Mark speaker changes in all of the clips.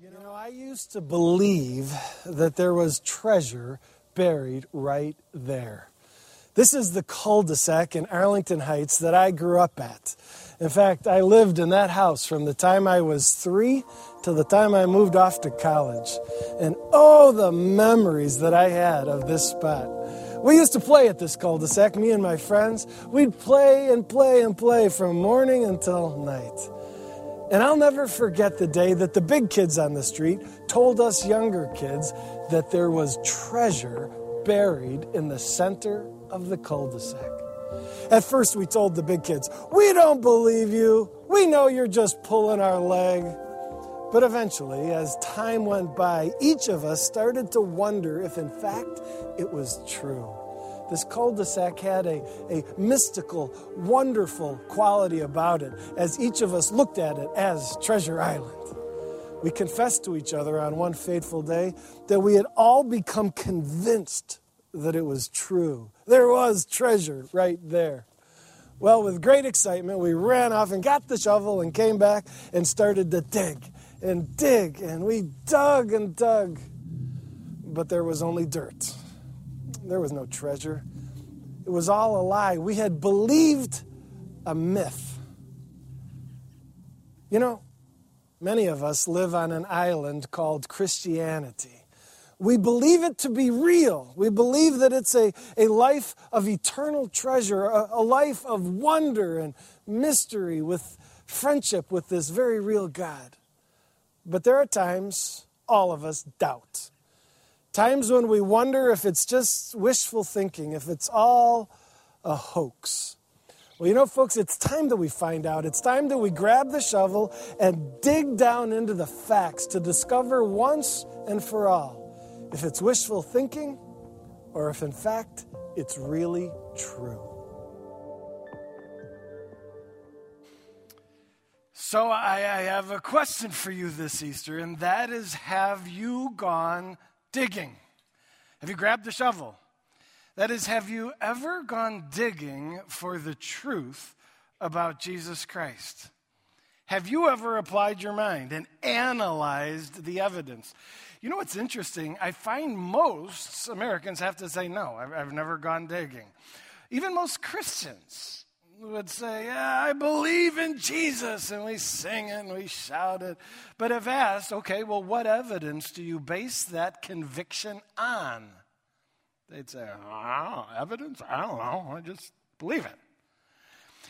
Speaker 1: You know, I used to believe that there was treasure buried right there. This is the cul de sac in Arlington Heights that I grew up at. In fact, I lived in that house from the time I was three to the time I moved off to college. And oh, the memories that I had of this spot. We used to play at this cul de sac, me and my friends. We'd play and play and play from morning until night. And I'll never forget the day that the big kids on the street told us younger kids that there was treasure buried in the center of the cul de sac. At first, we told the big kids, We don't believe you. We know you're just pulling our leg. But eventually, as time went by, each of us started to wonder if, in fact, it was true. This cul de sac had a, a mystical, wonderful quality about it as each of us looked at it as Treasure Island. We confessed to each other on one fateful day that we had all become convinced that it was true. There was treasure right there. Well, with great excitement, we ran off and got the shovel and came back and started to dig and dig. And we dug and dug. But there was only dirt. There was no treasure. It was all a lie. We had believed a myth. You know, many of us live on an island called Christianity. We believe it to be real. We believe that it's a, a life of eternal treasure, a, a life of wonder and mystery with friendship with this very real God. But there are times all of us doubt. Times when we wonder if it's just wishful thinking, if it's all a hoax. Well, you know, folks, it's time that we find out. It's time that we grab the shovel and dig down into the facts to discover once and for all if it's wishful thinking or if in fact it's really true. So, I, I, have a question for you this Easter, and that is Have you gone digging? Have you grabbed the shovel? That is, have you ever gone digging for the truth about Jesus Christ? Have you ever applied your mind and analyzed the evidence? You know what's interesting? I find most Americans have to say, no, I've, I've never gone digging. Even most Christians would say, yeah, I believe in Jesus, and we sing it and we shout it. But if asked, okay, well, what evidence do you base that conviction on? They'd say, oh, evidence? I don't know. I just believe it.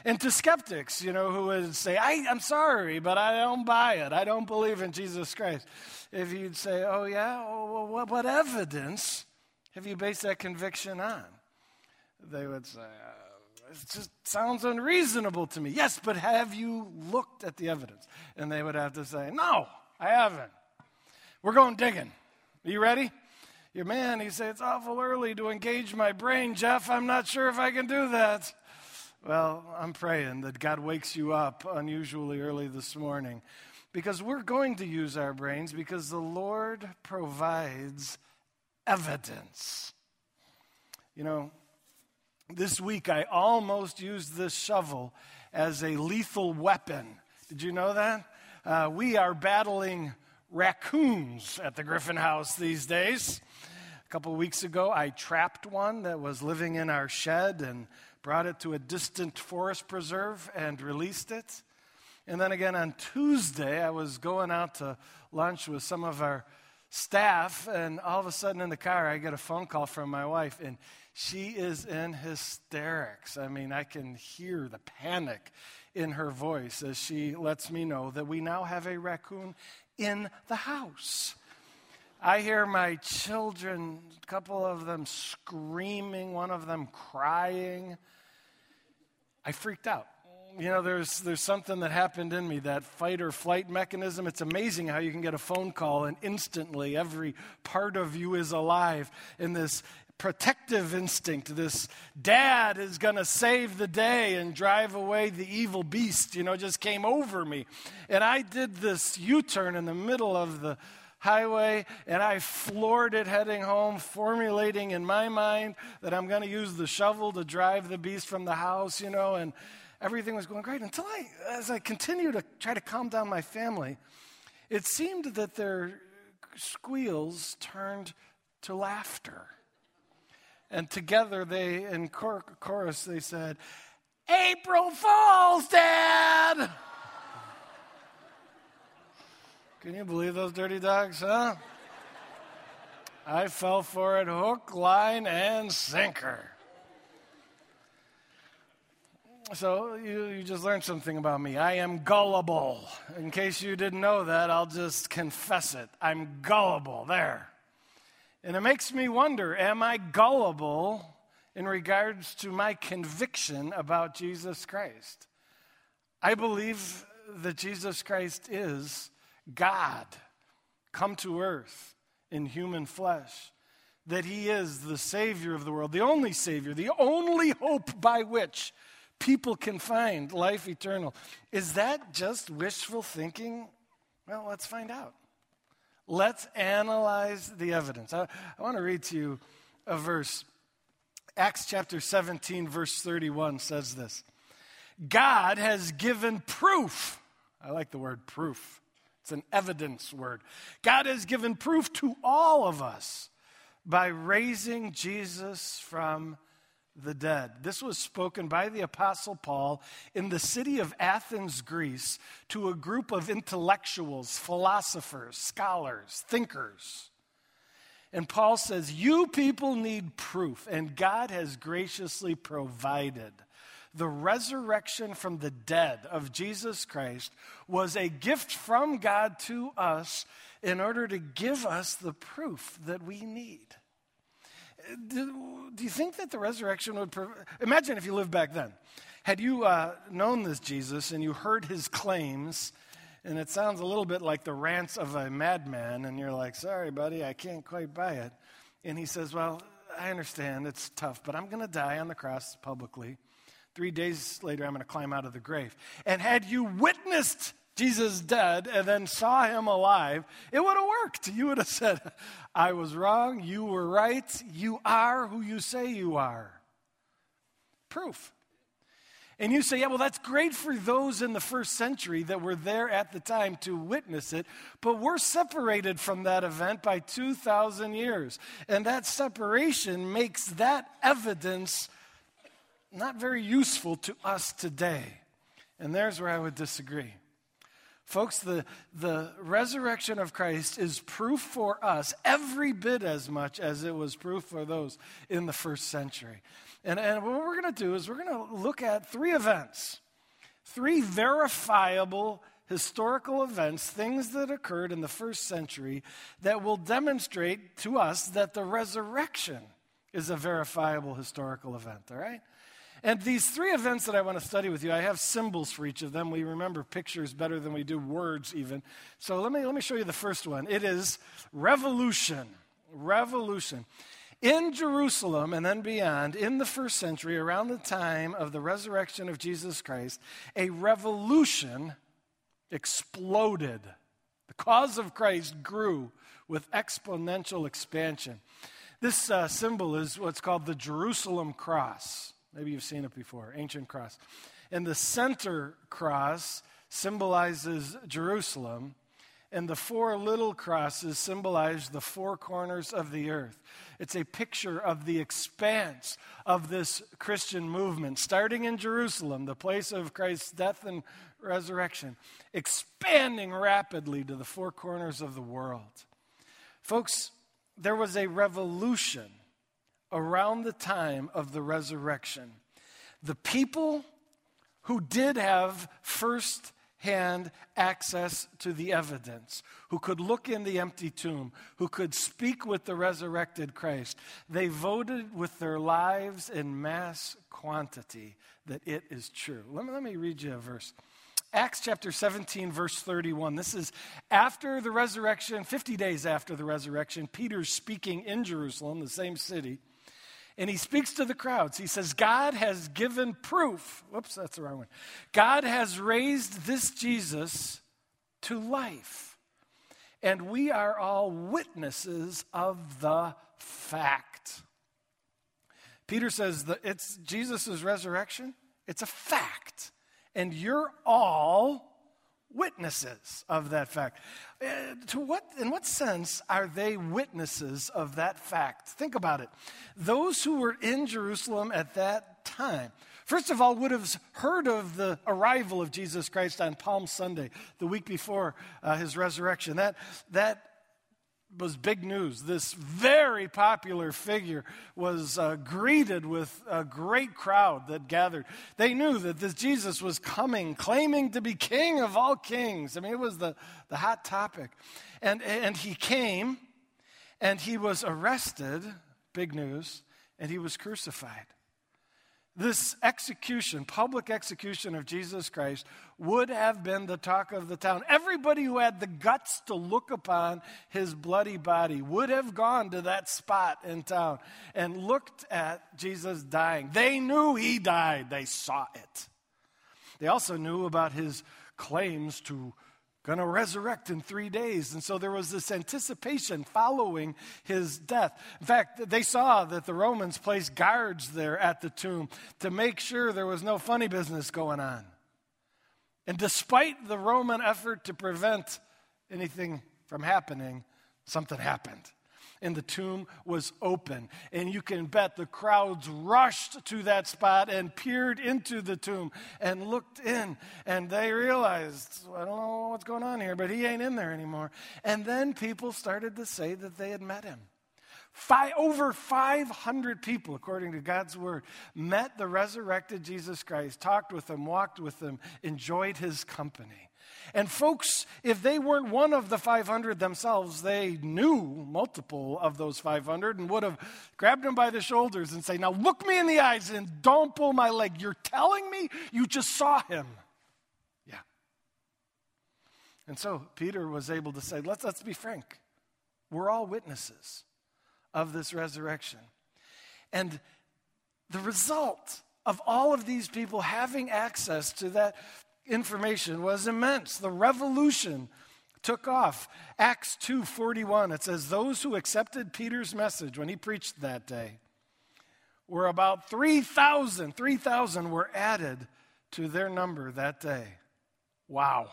Speaker 1: And to skeptics, you know, who would say, I, am sorry, but I don't buy it. I don't believe in Jesus Christ. If you'd say, oh, yeah, well, what, what evidence have you based that conviction on? They would say, uh, it just sounds unreasonable to me. Yes, but have you looked at the evidence? And they would have to say, no, I haven't. We're going digging. Are you ready? Your man, he say, it's awful early to engage my brain, Jeff. I'm not sure if I can do that. Well, I'm praying that God wakes you up unusually early this morning because we're going to use our brains because the Lord provides evidence. You know, this week I almost used this shovel as a lethal weapon. Did you know that? Uh, we are battling raccoons at the Griffin House these days. A couple of weeks ago, I trapped one that was living in our shed and brought it to a distant forest preserve and released it. And then again on Tuesday, I was going out to lunch with some of our staff, and all of a sudden in the car, I get a phone call from my wife, and she is in hysterics. I mean, I can hear the panic in her voice as she lets me know that we now have a raccoon in the house. I hear my children, a couple of them screaming, one of them crying. I freaked out. You know, there's, there's something that happened in me, that fight or flight mechanism. It's amazing how you can get a phone call and instantly every part of you is alive in this protective instinct. This dad is going to save the day and drive away the evil beast, you know, just came over me. And I did this U turn in the middle of the highway and I floored it heading home, formulating in my mind that I'm going to use the shovel to drive the beast from the house, you know, and everything was going great until I, as I continued to try to calm down my family, it seemed that their squeals turned to laughter. And together they, in chorus, they said, April Fool's, Dad! Can you believe those dirty dogs, huh? I fell for it hook, line, and sinker. So you, you just learned something about me. I am gullible. In case you didn't know that, I'll just confess it. I'm gullible. There. And it makes me wonder am I gullible in regards to my conviction about Jesus Christ? I believe that Jesus Christ is God come to earth in human flesh, that he is the Savior of the world, the only Savior, the only hope by which people can find life eternal. Is that just wishful thinking? Well, let's find out. Let's analyze the evidence. I, I want to read to you a verse. Acts chapter 17, verse 31 says this God has given proof. I like the word proof, it's an evidence word. God has given proof to all of us by raising Jesus from the dead. This was spoken by the Apostle Paul in the city of Athens, Greece, to a group of intellectuals, philosophers, scholars, thinkers. And Paul says, You people need proof, and God has graciously provided. The resurrection from the dead of Jesus Christ was a gift from God to us in order to give us the proof that we need do, do you think that the resurrection would. Imagine if you lived back then. Had you uh, known this Jesus and you heard his claims, and it sounds a little bit like the rants of a madman, and you're like, sorry, buddy, I can't quite buy it. And he says, well, I understand, it's tough, but I'm going to die on the cross publicly. Three days later, I'm going to climb out of the grave. And had you witnessed Jesus dead and then saw him alive, it would have worked. You would have said, I was wrong, you were right, you are who you say you are. Proof. And you say, yeah, well, that's great for those in the first century that were there at the time to witness it, but we're separated from that event by 2,000 years. And that separation makes that evidence not very useful to us today. And there's where I would disagree. Folks, the, the resurrection of Christ is proof for us every bit as much as it was proof for those in the first century. And, and what we're going to do is we're going to look at three events, three verifiable historical events, things that occurred in the first century that will demonstrate to us that the resurrection is a verifiable historical event, all right? And these three events that I want to study with you, I have symbols for each of them. We remember pictures better than we do words, even. So let me, let me show you the first one. It is revolution. Revolution. In Jerusalem and then beyond, in the first century, around the time of the resurrection of Jesus Christ, a revolution exploded. The cause of Christ grew with exponential expansion. This uh, symbol is what's called the Jerusalem cross. Maybe you've seen it before, ancient cross. And the center cross symbolizes Jerusalem, and the four little crosses symbolize the four corners of the earth. It's a picture of the expanse of this Christian movement, starting in Jerusalem, the place of Christ's death and resurrection, expanding rapidly to the four corners of the world. Folks, there was a revolution around the time of the resurrection. The people who did have first hand access to the evidence, who could look in the empty tomb, who could speak with the resurrected Christ, they voted with their lives in mass quantity that it is true. Let me, let me read you a verse. Acts chapter 17, verse 31. This is after the resurrection, 50 days after the resurrection. Peter's speaking in Jerusalem, the same city and he speaks to the crowds. He says, God has given proof. Whoops, that's the wrong one. God has raised this Jesus to life. And we are all witnesses of the fact. Peter says that it's Jesus' resurrection, it's a fact. And you're all witnesses of that fact. Uh, to what, in what sense are they witnesses of that fact? Think about it. Those who were in Jerusalem at that time, first of all, would have heard of the arrival of Jesus Christ on Palm Sunday, the week before uh, his resurrection. That, that was big news. This very popular figure was uh, greeted with a great crowd that gathered. They knew that this Jesus was coming, claiming to be king of all kings. I mean, it was the, the hot topic. And, and he came and he was arrested, big news, and he was crucified this execution, public execution of Jesus Christ, would have been the talk of the town. Everybody who had the guts to look upon his bloody body would have gone to that spot in town and looked at Jesus dying. They knew he died, they saw it. They also knew about his claims to going to resurrect in three days. And so there was this anticipation following his death. In fact, they saw that the Romans placed guards there at the tomb to make sure there was no funny business going on. And despite the Roman effort to prevent anything from happening, something happened and the tomb was open. And you can bet the crowds rushed to that spot and peered into the tomb and looked in. And they realized, I don't know what's going on here, but he ain't in there anymore. And then people started to say that they had met him. Five, over 500 people, according to God's word, met the resurrected Jesus Christ, talked with him, walked with him, enjoyed his company. And folks, if they weren't one of the 500 themselves, they knew multiple of those 500 and would have grabbed them by the shoulders and say, Now look me in the eyes and don't pull my leg. You're telling me you just saw him. Yeah. And so Peter was able to say, Let's, let's be frank. We're all witnesses of this resurrection. And the result of all of these people having access to that information was immense. The revolution took off. Acts 2:41 it says those who accepted Peter's message when he preached that day were about 3,000. 3,000 were added to their number that day. Wow.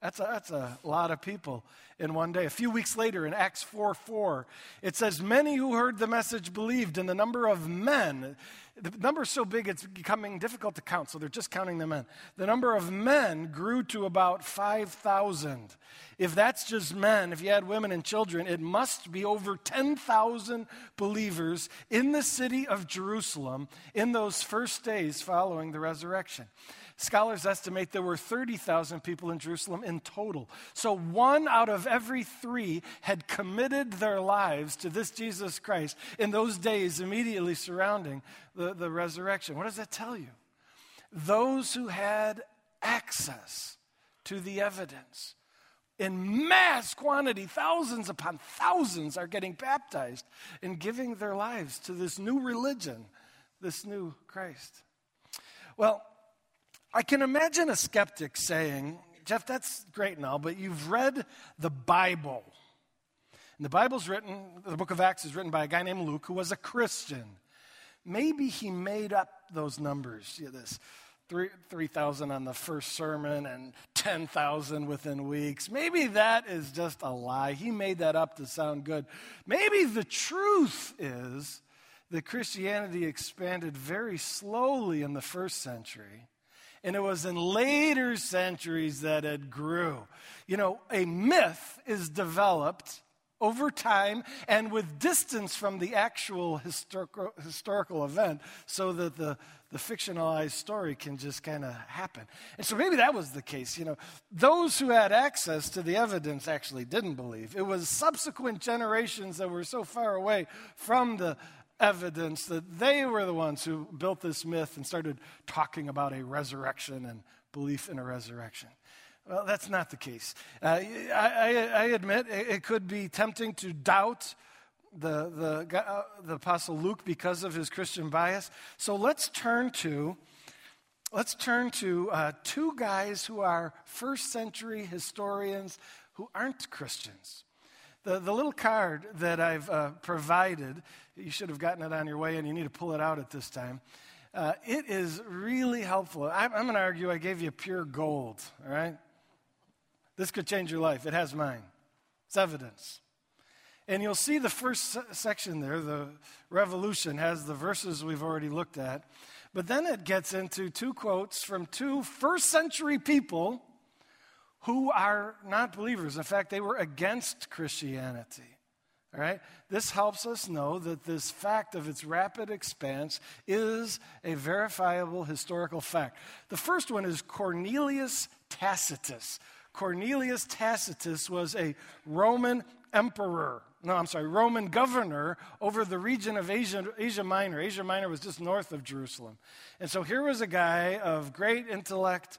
Speaker 1: That's a, that's a lot of people in one day. A few weeks later, in Acts 4 4, it says, Many who heard the message believed, and the number of men, the number is so big it's becoming difficult to count, so they're just counting the men. The number of men grew to about 5,000. If that's just men, if you add women and children, it must be over 10,000 believers in the city of Jerusalem in those first days following the resurrection. Scholars estimate there were 30,000 people in Jerusalem in total. So one out of every three had committed their lives to this Jesus Christ in those days immediately surrounding the, the resurrection. What does that tell you? Those who had access to the evidence in mass quantity, thousands upon thousands are getting baptized and giving their lives to this new religion, this new Christ. Well, I can imagine a skeptic saying, Jeff, that's great and all, but you've read the Bible. And the Bible's written, the book of Acts is written by a guy named Luke who was a Christian. Maybe he made up those numbers, know, this 3,000 3, on the first sermon and 10,000 within weeks. Maybe that is just a lie. He made that up to sound good. Maybe the truth is that Christianity expanded very slowly in the first century and it was in later centuries that it grew. You know, a myth is developed over time and with distance from the actual historical, historical event so that the, the fictionalized story can just kind of happen. And so maybe that was the case. You know, those who had access to the evidence actually didn't believe. It was subsequent generations that were so far away from the evidence that they were the ones who built this myth and started talking about a resurrection and belief in a resurrection. Well, that's not the case. Uh, I, I, admit it could be tempting to doubt the, the, uh, the Apostle Luke because of his Christian bias. So let's turn to, let's turn to uh, two guys who are first century historians who aren't Christians. The, the little card that I've uh, provided, you should have gotten it on your way and you need to pull it out at this time. Uh, it is really helpful. I, I'm going to argue I gave you pure gold, all right? This could change your life. It has mine. It's evidence. And you'll see the first section there, the revolution, has the verses we've already looked at. But then it gets into two quotes from two first century people who are not believers. In fact, they were against Christianity. All right? This helps us know that this fact of its rapid expanse is a verifiable historical fact. The first one is Cornelius Tacitus. Cornelius Tacitus was a Roman emperor no, I'm sorry, Roman governor over the region of Asia, Asia Minor. Asia Minor was just north of Jerusalem. And so here was a guy of great intellect,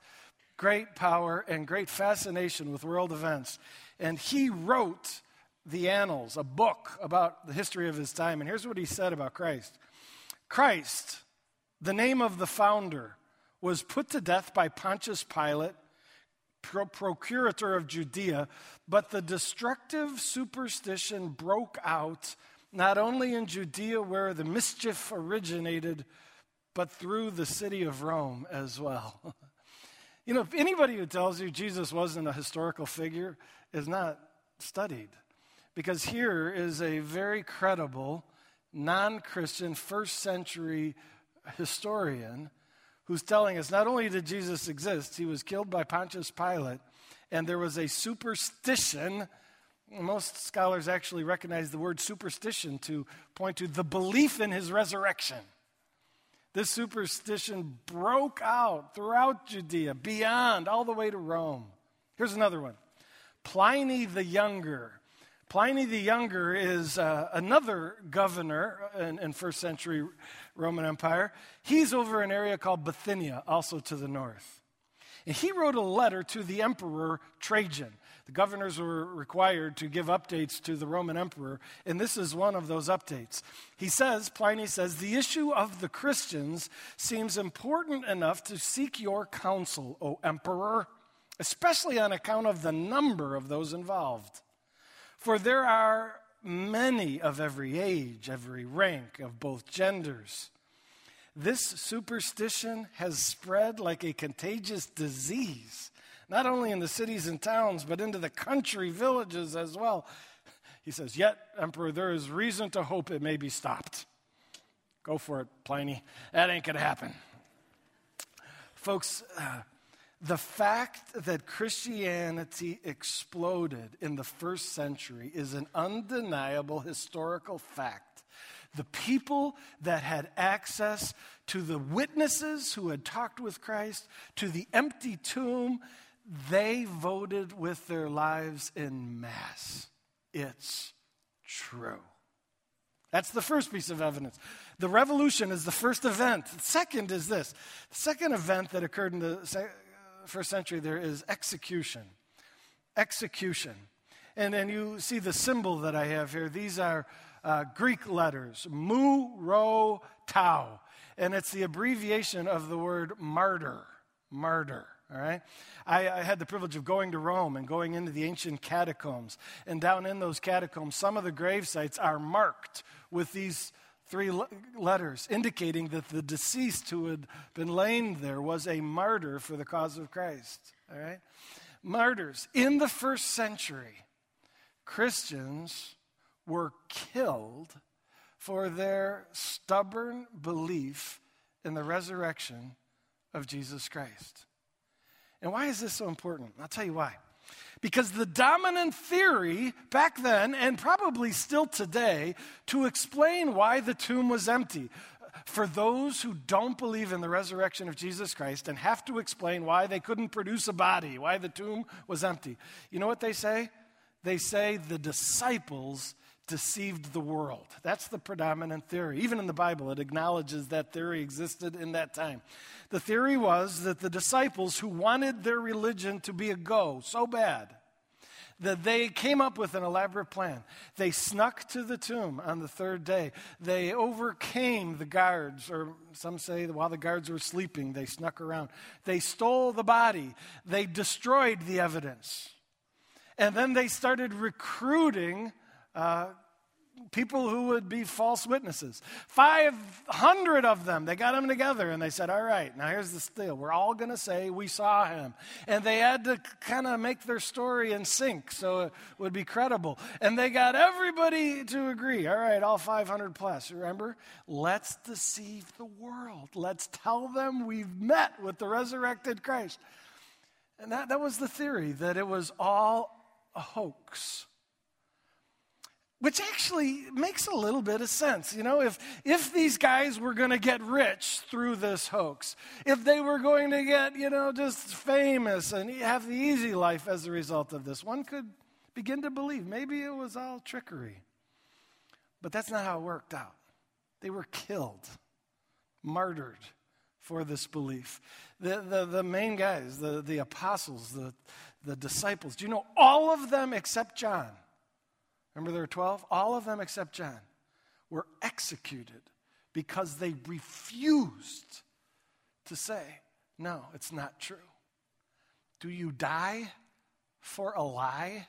Speaker 1: great power, and great fascination with world events. And he wrote the Annals, a book about the history of his time. And here's what he said about Christ Christ, the name of the founder, was put to death by Pontius Pilate pro- procurator of Judea, but the destructive superstition broke out not only in Judea where the mischief originated, but through the city of Rome as well. you know, if anybody who tells you Jesus wasn't a historical figure is not studied, because here is a very credible, non Christian, first century historian who's telling us not only did Jesus exist, he was killed by Pontius Pilate, and there was a superstition. Most scholars actually recognize the word superstition to point to the belief in his resurrection. This superstition broke out throughout Judea, beyond, all the way to Rome. Here's another one Pliny the Younger. Pliny the Younger is uh, another governor in, in first century Roman Empire. He's over an area called Bithynia, also to the north. And he wrote a letter to the emperor Trajan. The governors were required to give updates to the Roman emperor, and this is one of those updates. He says, Pliny says, the issue of the Christians seems important enough to seek your counsel, O emperor, especially on account of the number of those involved. For there are many of every age, every rank, of both genders. This superstition has spread like a contagious disease, not only in the cities and towns, but into the country villages as well. He says, Yet, Emperor, there is reason to hope it may be stopped. Go for it, Pliny. That ain't going to happen. Folks, uh, the fact that Christianity exploded in the first century is an undeniable historical fact. The people that had access to the witnesses who had talked with Christ, to the empty tomb, they voted with their lives in mass. It's true. That's the first piece of evidence. The revolution is the first event. The second is this. The second event that occurred in the first century, there is execution. Execution. And then you see the symbol that I have here. These are uh, Greek letters mu, rho, tau. And it's the abbreviation of the word martyr. Martyr. All right? I, I, had the privilege of going to Rome and going into the ancient catacombs. And down in those catacombs, some of the grave sites are marked with these three letters indicating that the deceased who had been laid there was a martyr for the cause of Christ. All right? Martyrs. In the first century, Christians were killed for their stubborn belief in the resurrection of Jesus Christ. And why is this so important? I'll tell you why. Because the dominant theory back then, and probably still today, to explain why the tomb was empty, for those who don't believe in the resurrection of Jesus Christ and have to explain why they couldn't produce a body, why the tomb was empty, you know what they say? They say the disciples deceived the world. That's the predominant theory. Even in the Bible, it acknowledges that theory existed in that time. The theory was that the disciples who wanted their religion to be a go so bad that they came up with an elaborate plan. They snuck to the tomb on the third day. They overcame the guards, or some say while the guards were sleeping, they snuck around. They stole the body. They destroyed the evidence. And then they started recruiting uh, people who would be false witnesses. 500 of them, they got them together and they said, All right, now here's the deal. We're all going to say we saw him. And they had to kind of make their story in sync so it would be credible. And they got everybody to agree. All right, all 500 plus. Remember? Let's deceive the world. Let's tell them we've met with the resurrected Christ. And that, that was the theory, that it was all a hoax which actually makes a little bit of sense. You know, if, if these guys were going to get rich through this hoax, if they were going to get, you know, just famous and have the easy life as a result of this, one could begin to believe maybe it was all trickery. But that's not how it worked out. They were killed, martyred for this belief. The, the, the main guys, the, the apostles, the, the disciples, do you know all of them except John? Remember, there were 12? All of them except John were executed because they refused to say, No, it's not true. Do you die for a lie?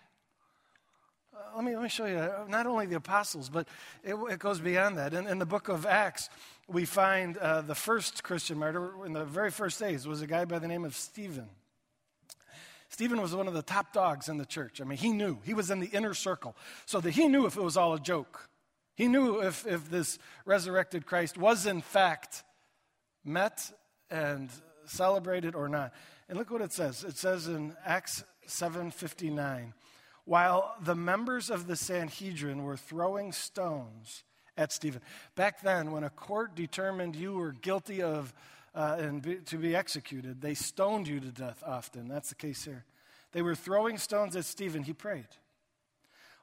Speaker 1: Uh, let, me, let me show you uh, not only the apostles, but it, it goes beyond that. In, in, the book of Acts, we find uh, the first Christian martyr in the very first days was a guy by the name of Stephen. Stephen was one of the top dogs in the church. I mean, he knew. He was in the inner circle. So that he knew if it was all a joke. He knew if, if this resurrected Christ was in fact met and celebrated or not. And look what it says. It says in Acts 7:59, while the members of the Sanhedrin were throwing stones at Stephen. Back then, when a court determined you were guilty of uh, and be, to be executed. They stoned you to death often. That's the case here. They were throwing stones at Stephen. He prayed,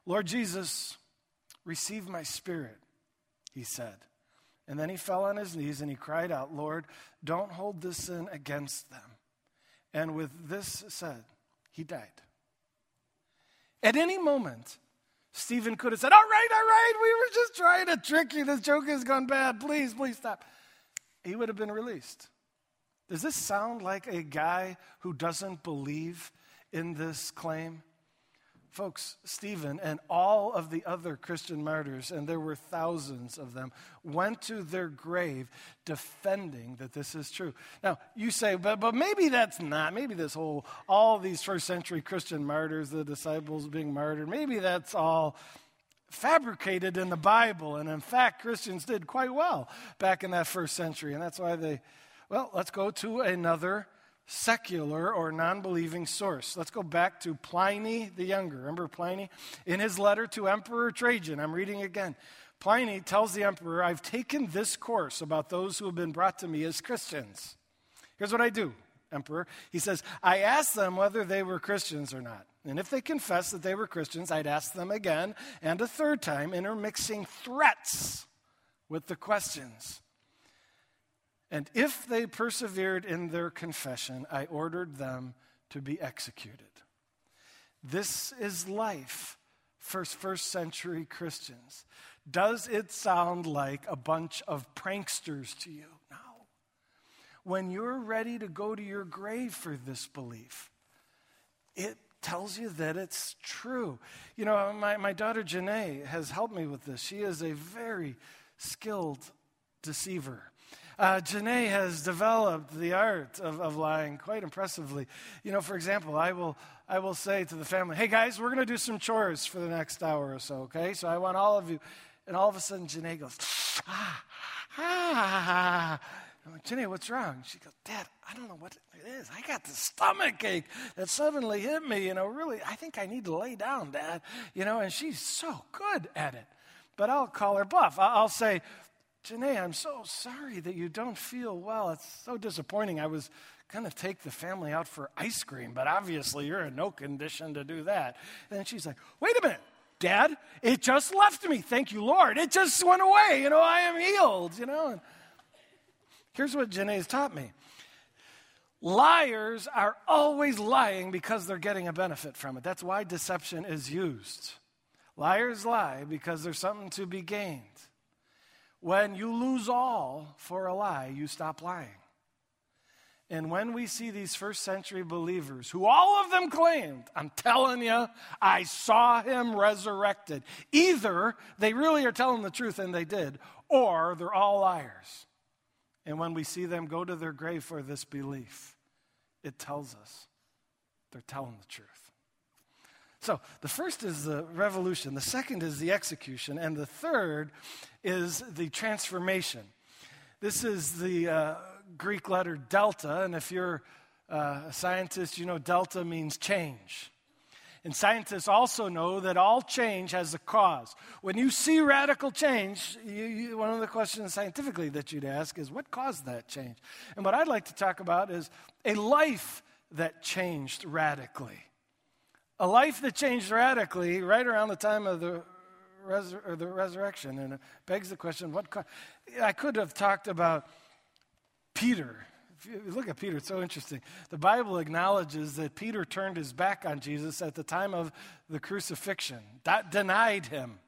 Speaker 1: Lord Jesus, receive my spirit, he said. And then he fell on his knees and he cried out, Lord, don't hold this sin against them. And with this said, he died. At any moment, Stephen could have said, All right, all right, we were just trying to trick you. This joke has gone bad. Please, please stop he would have been released. Does this sound like a guy who doesn't believe in this claim? Folks, Stephen and all of the other Christian martyrs, and there were thousands of them, went to their grave defending that this is true. Now, you say, but, but maybe that's not. Maybe this whole, all these first century Christian martyrs, the disciples being martyred, maybe that's all fabricated in the Bible. And in fact, Christians did quite well back in that first century. And that's why they, well, let's go to another secular or non believing source. Let's go back to Pliny the Younger. Remember Pliny? In his letter to Emperor Trajan, I'm reading again. Pliny tells the emperor, I've taken this course about those who have been brought to me as Christians. Here's what I do, emperor. He says, I ask them whether they were Christians or not. And if they confessed that they were Christians, I'd ask them again and a third time, intermixing threats with the questions. And if they persevered in their confession, I ordered them to be executed. This is life for first century Christians. Does it sound like a bunch of pranksters to you? No. When you're ready to go to your grave for this belief, it tells you that it's true. You know, my, my daughter Janae has helped me with this. She is a very skilled deceiver. Uh, Janae has developed the art of, of lying quite impressively. You know, for example, I will, I will say to the family, hey guys, we're going to do some chores for the next hour or so, okay? So I want all of you. And all of a sudden, Janae goes, ah, ah, I'm Jenny, what's wrong? She goes, Dad, I don't know what it is. I got this stomach ache that suddenly hit me. You know, really, I think I need to lay down, Dad. You know, and she's so good at it. But I'll call her bluff. I'll say, Janae, I'm so sorry that you don't feel well. It's so disappointing. I was going to take the family out for ice cream, but obviously you're in no condition to do that. And she's like, wait a minute. Dad, it just left me. Thank you, Lord. It just went away. You know, I am healed, you know. And Here's what Janae has taught me liars are always lying because they're getting a benefit from it. That's why deception is used. Liars lie because there's something to be gained. When you lose all for a lie, you stop lying. And when we see these first century believers, who all of them claimed, I'm telling you, I saw him resurrected, either they really are telling the truth and they did, or they're all liars. And when we see them go to their grave for this belief, it tells us they're telling the truth. So the first is the revolution, the second is the execution, and the third is the transformation. This is the uh, Greek letter delta, and if you're uh, a scientist, you know delta means change. And scientists also know that all change has a cause. When you see radical change, you, you, one of the questions scientifically that you'd ask is what caused that change? And what I'd like to talk about is a life that changed radically. A life that changed radically right around the time of the, the resurrection. And it begs the question what co- I could have talked about Peter. Look at Peter, it's so interesting. The Bible acknowledges that Peter turned his back on Jesus at the time of the crucifixion, that denied him.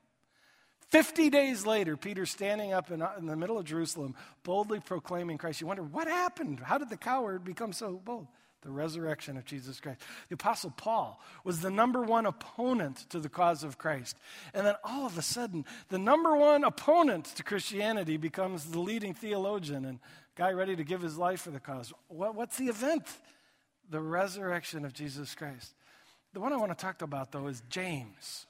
Speaker 1: 50 days later, Peter standing up in, in, the middle of Jerusalem, boldly proclaiming Christ. You wonder, what happened? How did the coward become so bold? the resurrection of Jesus Christ. The Apostle Paul was the number one opponent to the cause of Christ. And then all of a sudden, the number one opponent to Christianity becomes the leading theologian and guy ready to give his life for the cause. what's the event? The resurrection of Jesus Christ. The one I want to talk about, though, is James.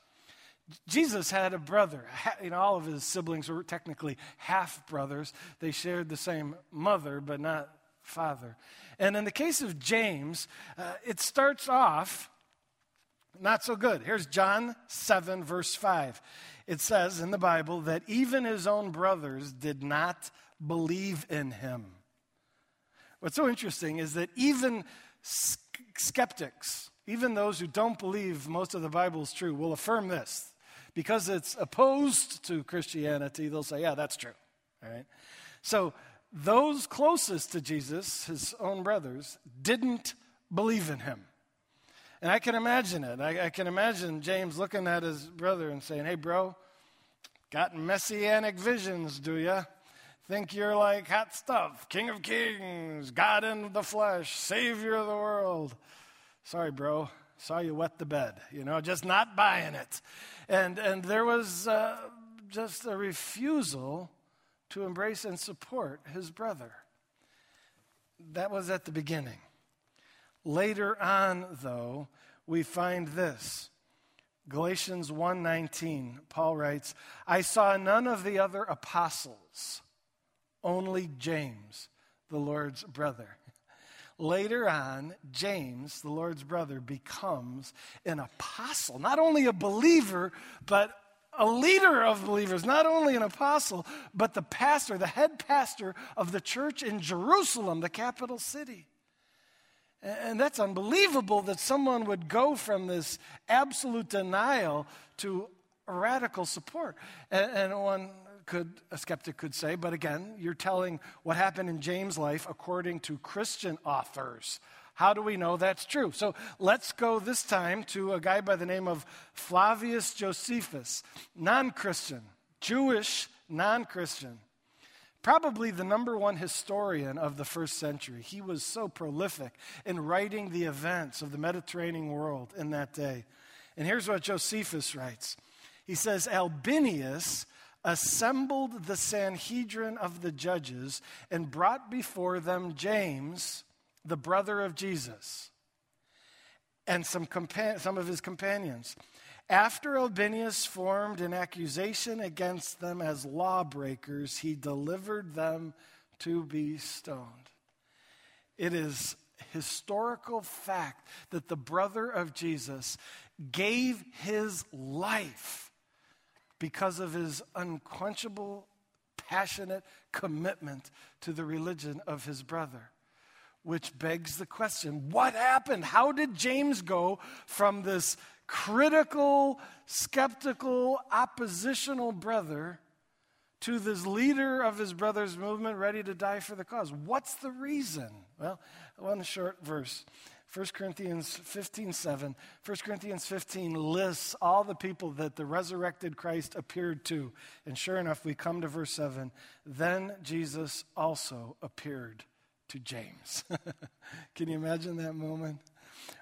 Speaker 1: Jesus had a brother. You know, all of his siblings were technically half brothers. They shared the same mother, but not father. And in the case of James, uh, it starts off not so good. Here's John 7, verse 5. It says in the Bible that even his own brothers did not believe in him. What's so interesting is that even skeptics, even those who don't believe most of the Bible is true, will affirm this. Because it's opposed to Christianity, they'll say, yeah, that's true. All right? So those closest to Jesus, his own brothers, didn't believe in him. And I can imagine it. I, I, can imagine James looking at his brother and saying, Hey, bro, got messianic visions, do you? Think you're like hot stuff, King of Kings, God in the flesh, Savior of the world. Sorry, bro. Saw you wet the bed. You know, just not buying it. And, and there was uh, just a refusal to embrace and support his brother. That was at the beginning. Later on, though, we find this. Galatians 1:19, Paul writes, "I saw none of the other apostles, only James, the Lord's brother." Later on, James, the Lord's brother, becomes an apostle, not only a believer, but a leader of believers, not only an apostle, but the pastor, the head pastor of the church in Jerusalem, the capital city. And that's unbelievable that someone would go from this absolute denial to radical support. And, one could, a skeptic could say, but again, you're telling what happened in James' life according to Christian authors. How do we know that's true? So let's go this time to a guy by the name of Flavius Josephus, non Christian, Jewish non Christian. Probably the number one historian of the first century. He was so prolific in writing the events of the Mediterranean world in that day. And here's what Josephus writes He says, Albinus assembled the Sanhedrin of the judges and brought before them James the brother of Jesus, and some, compa- some of his companions. After Albinus formed an accusation against them as lawbreakers, he delivered them to be stoned. It is historical fact that the brother of Jesus gave his life because of his unquenchable, passionate commitment to the religion of his brother. Which begs the question what happened? How did James go from this critical, skeptical, oppositional brother to this leader of his brother's movement ready to die for the cause? What's the reason? Well, one short verse. 1 Corinthians 15, 7. 1 Corinthians 15 lists all the people that the resurrected Christ appeared to. And sure enough, we come to verse 7. Then Jesus also appeared to James. Can you imagine that moment?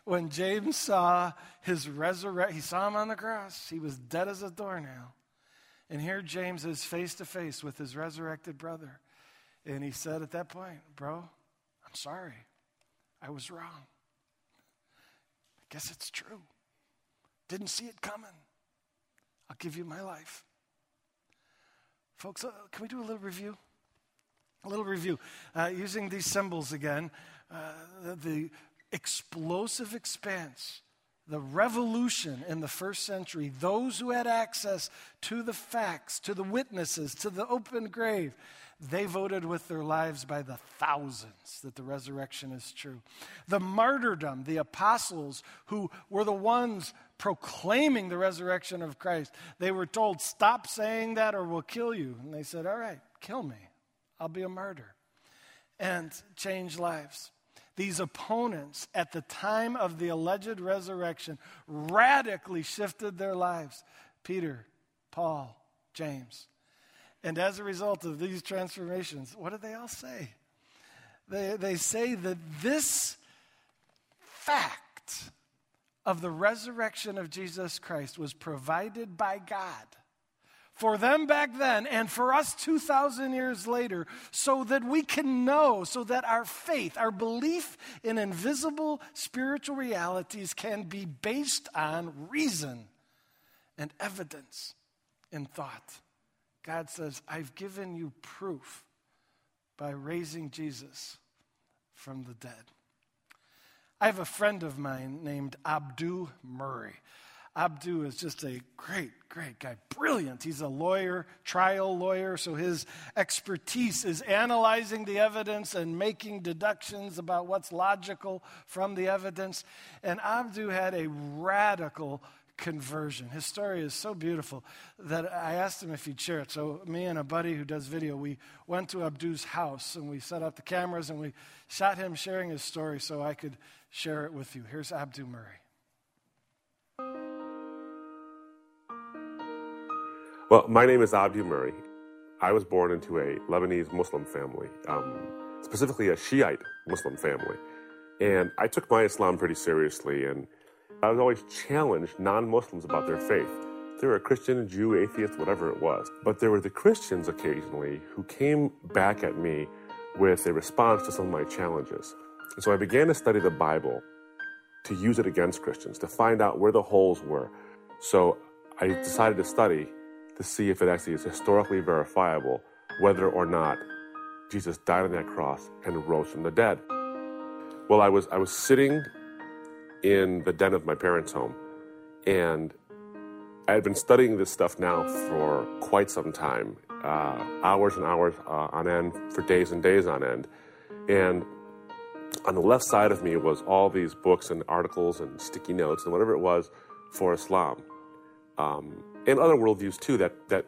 Speaker 1: When James saw his resurrection, he saw him on the cross. He was dead as a doornail. And here James is face to face with his resurrected brother. And he said at that point, Bro, I'm sorry. I was wrong. Guess it's true. Didn't see it coming. I'll give you my life. Folks, uh, can we do a little review? A little review. Uh, using these symbols again, uh, the explosive expanse, the revolution in the first century, those who had access to the facts, to the witnesses, to the open grave, they voted with their lives by the thousands that the resurrection is true. The martyrdom, the apostles who were the ones proclaiming the resurrection of Christ, they were told, Stop saying that or we'll kill you. And they said, All right, kill me. I'll be a martyr. And change lives. These opponents at the time of the alleged resurrection radically shifted their lives. Peter, Paul, James. And as a result of these transformations, what do they all say? They, they say that this fact of the resurrection of Jesus Christ was provided by God for them back then and for us 2,000 years later, so that we can know, so that our faith, our belief in invisible spiritual realities can be based on reason and evidence and thought. God says, I've given you proof by raising Jesus from the dead. I have a friend of mine named Abdu Murray. Abdu is just a great, great guy. Brilliant. He's a lawyer, trial lawyer, so his expertise is analyzing the evidence and making deductions about what's logical from the evidence. And Abdu had a radical conversion. His story is so beautiful that I asked him if he'd share it. So, me and a buddy who does video, we went to Abdu's house and we set up the cameras and we shot him sharing his story so I could share it with you. Here's Abdu Murray.
Speaker 2: Well, my name is Abdu Murray. I was born into a Lebanese Muslim family, um, specifically a Shiite Muslim family. And I took my Islam pretty seriously and I was always challenged non Muslims about their faith. They were a Christian, Jew, atheist, whatever it was. But there were the Christians occasionally who came back at me with a response to some of my challenges. And so I began to study the Bible to use it against Christians, to find out where the holes were. So I decided to study to see if it actually is historically verifiable whether or not Jesus died on that cross and rose from the dead. Well, I was I was sitting in the den of my parents' home. And I had been studying this stuff now for quite some time, uh, hours and hours uh, on end, for days and days on end. And on the left side of me was all these books and articles and sticky notes and whatever it was for Islam. Um, and other worldviews too that, that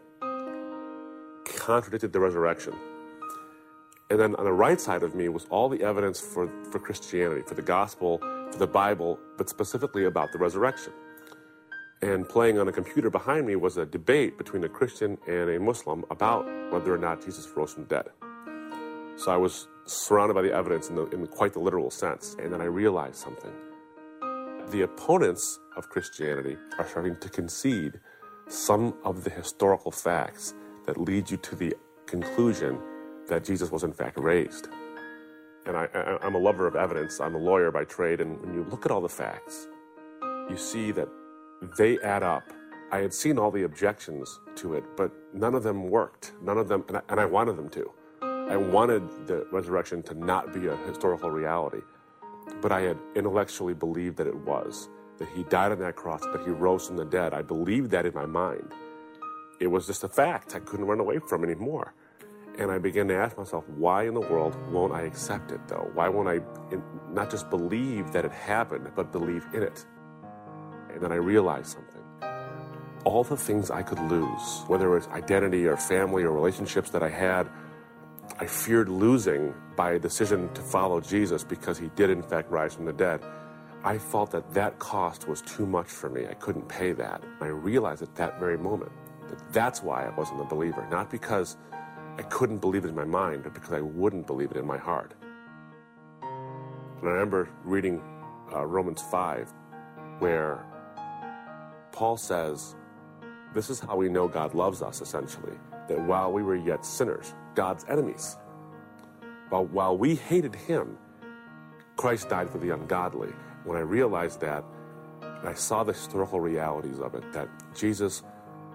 Speaker 2: contradicted the resurrection. And then on the right side of me was all the evidence for, for Christianity, for the gospel, for the Bible, but specifically about the resurrection. And playing on a computer behind me was a debate between a Christian and a Muslim about whether or not Jesus rose from the dead. So I was surrounded by the evidence in, the, in quite the literal sense. And then I realized something. The opponents of Christianity are starting to concede some of the historical facts that lead you to the conclusion that Jesus was in fact raised. And I, am a lover of evidence. I'm a lawyer by trade. And when you look at all the facts, you see that they add up. I had seen all the objections to it, but none of them worked. None of them, and I, and I wanted them to. I wanted the resurrection to not be a historical reality, but I had intellectually believed that it was, that he died on that cross, that he rose from the dead. I believed that in my mind. It was just a fact I couldn't run away from anymore. And I began to ask myself, why in the world won't I accept it though? Why won't I not just believe that it happened, but believe in it? And then I realized something. All the things I could lose, whether it was identity or family or relationships that I had, I feared losing by a decision to follow Jesus because he did, in fact, rise from the dead. I felt that that cost was too much for me. I couldn't pay that. I realized at that very moment that that's why I wasn't a believer, not because I couldn't believe it in my mind, but because I wouldn't believe it in my heart. And I remember reading uh, Romans 5, where Paul says, This is how we know God loves us, essentially, that while we were yet sinners, God's enemies, while, while we hated him, Christ died for the ungodly. When I realized that, and I saw the historical realities of it, that Jesus,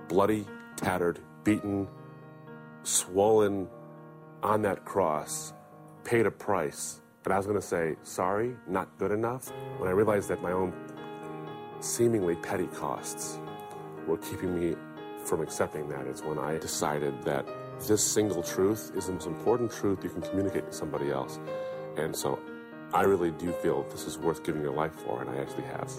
Speaker 2: bloody, tattered, beaten, swollen on that cross, paid a price. But I was going to say, sorry, not good enough. When I realized that my own seemingly petty costs were keeping me from accepting that, it's when I decided that this single truth is the most important truth you can communicate to somebody else. And so I really do feel this is worth giving your life for, and I actually have.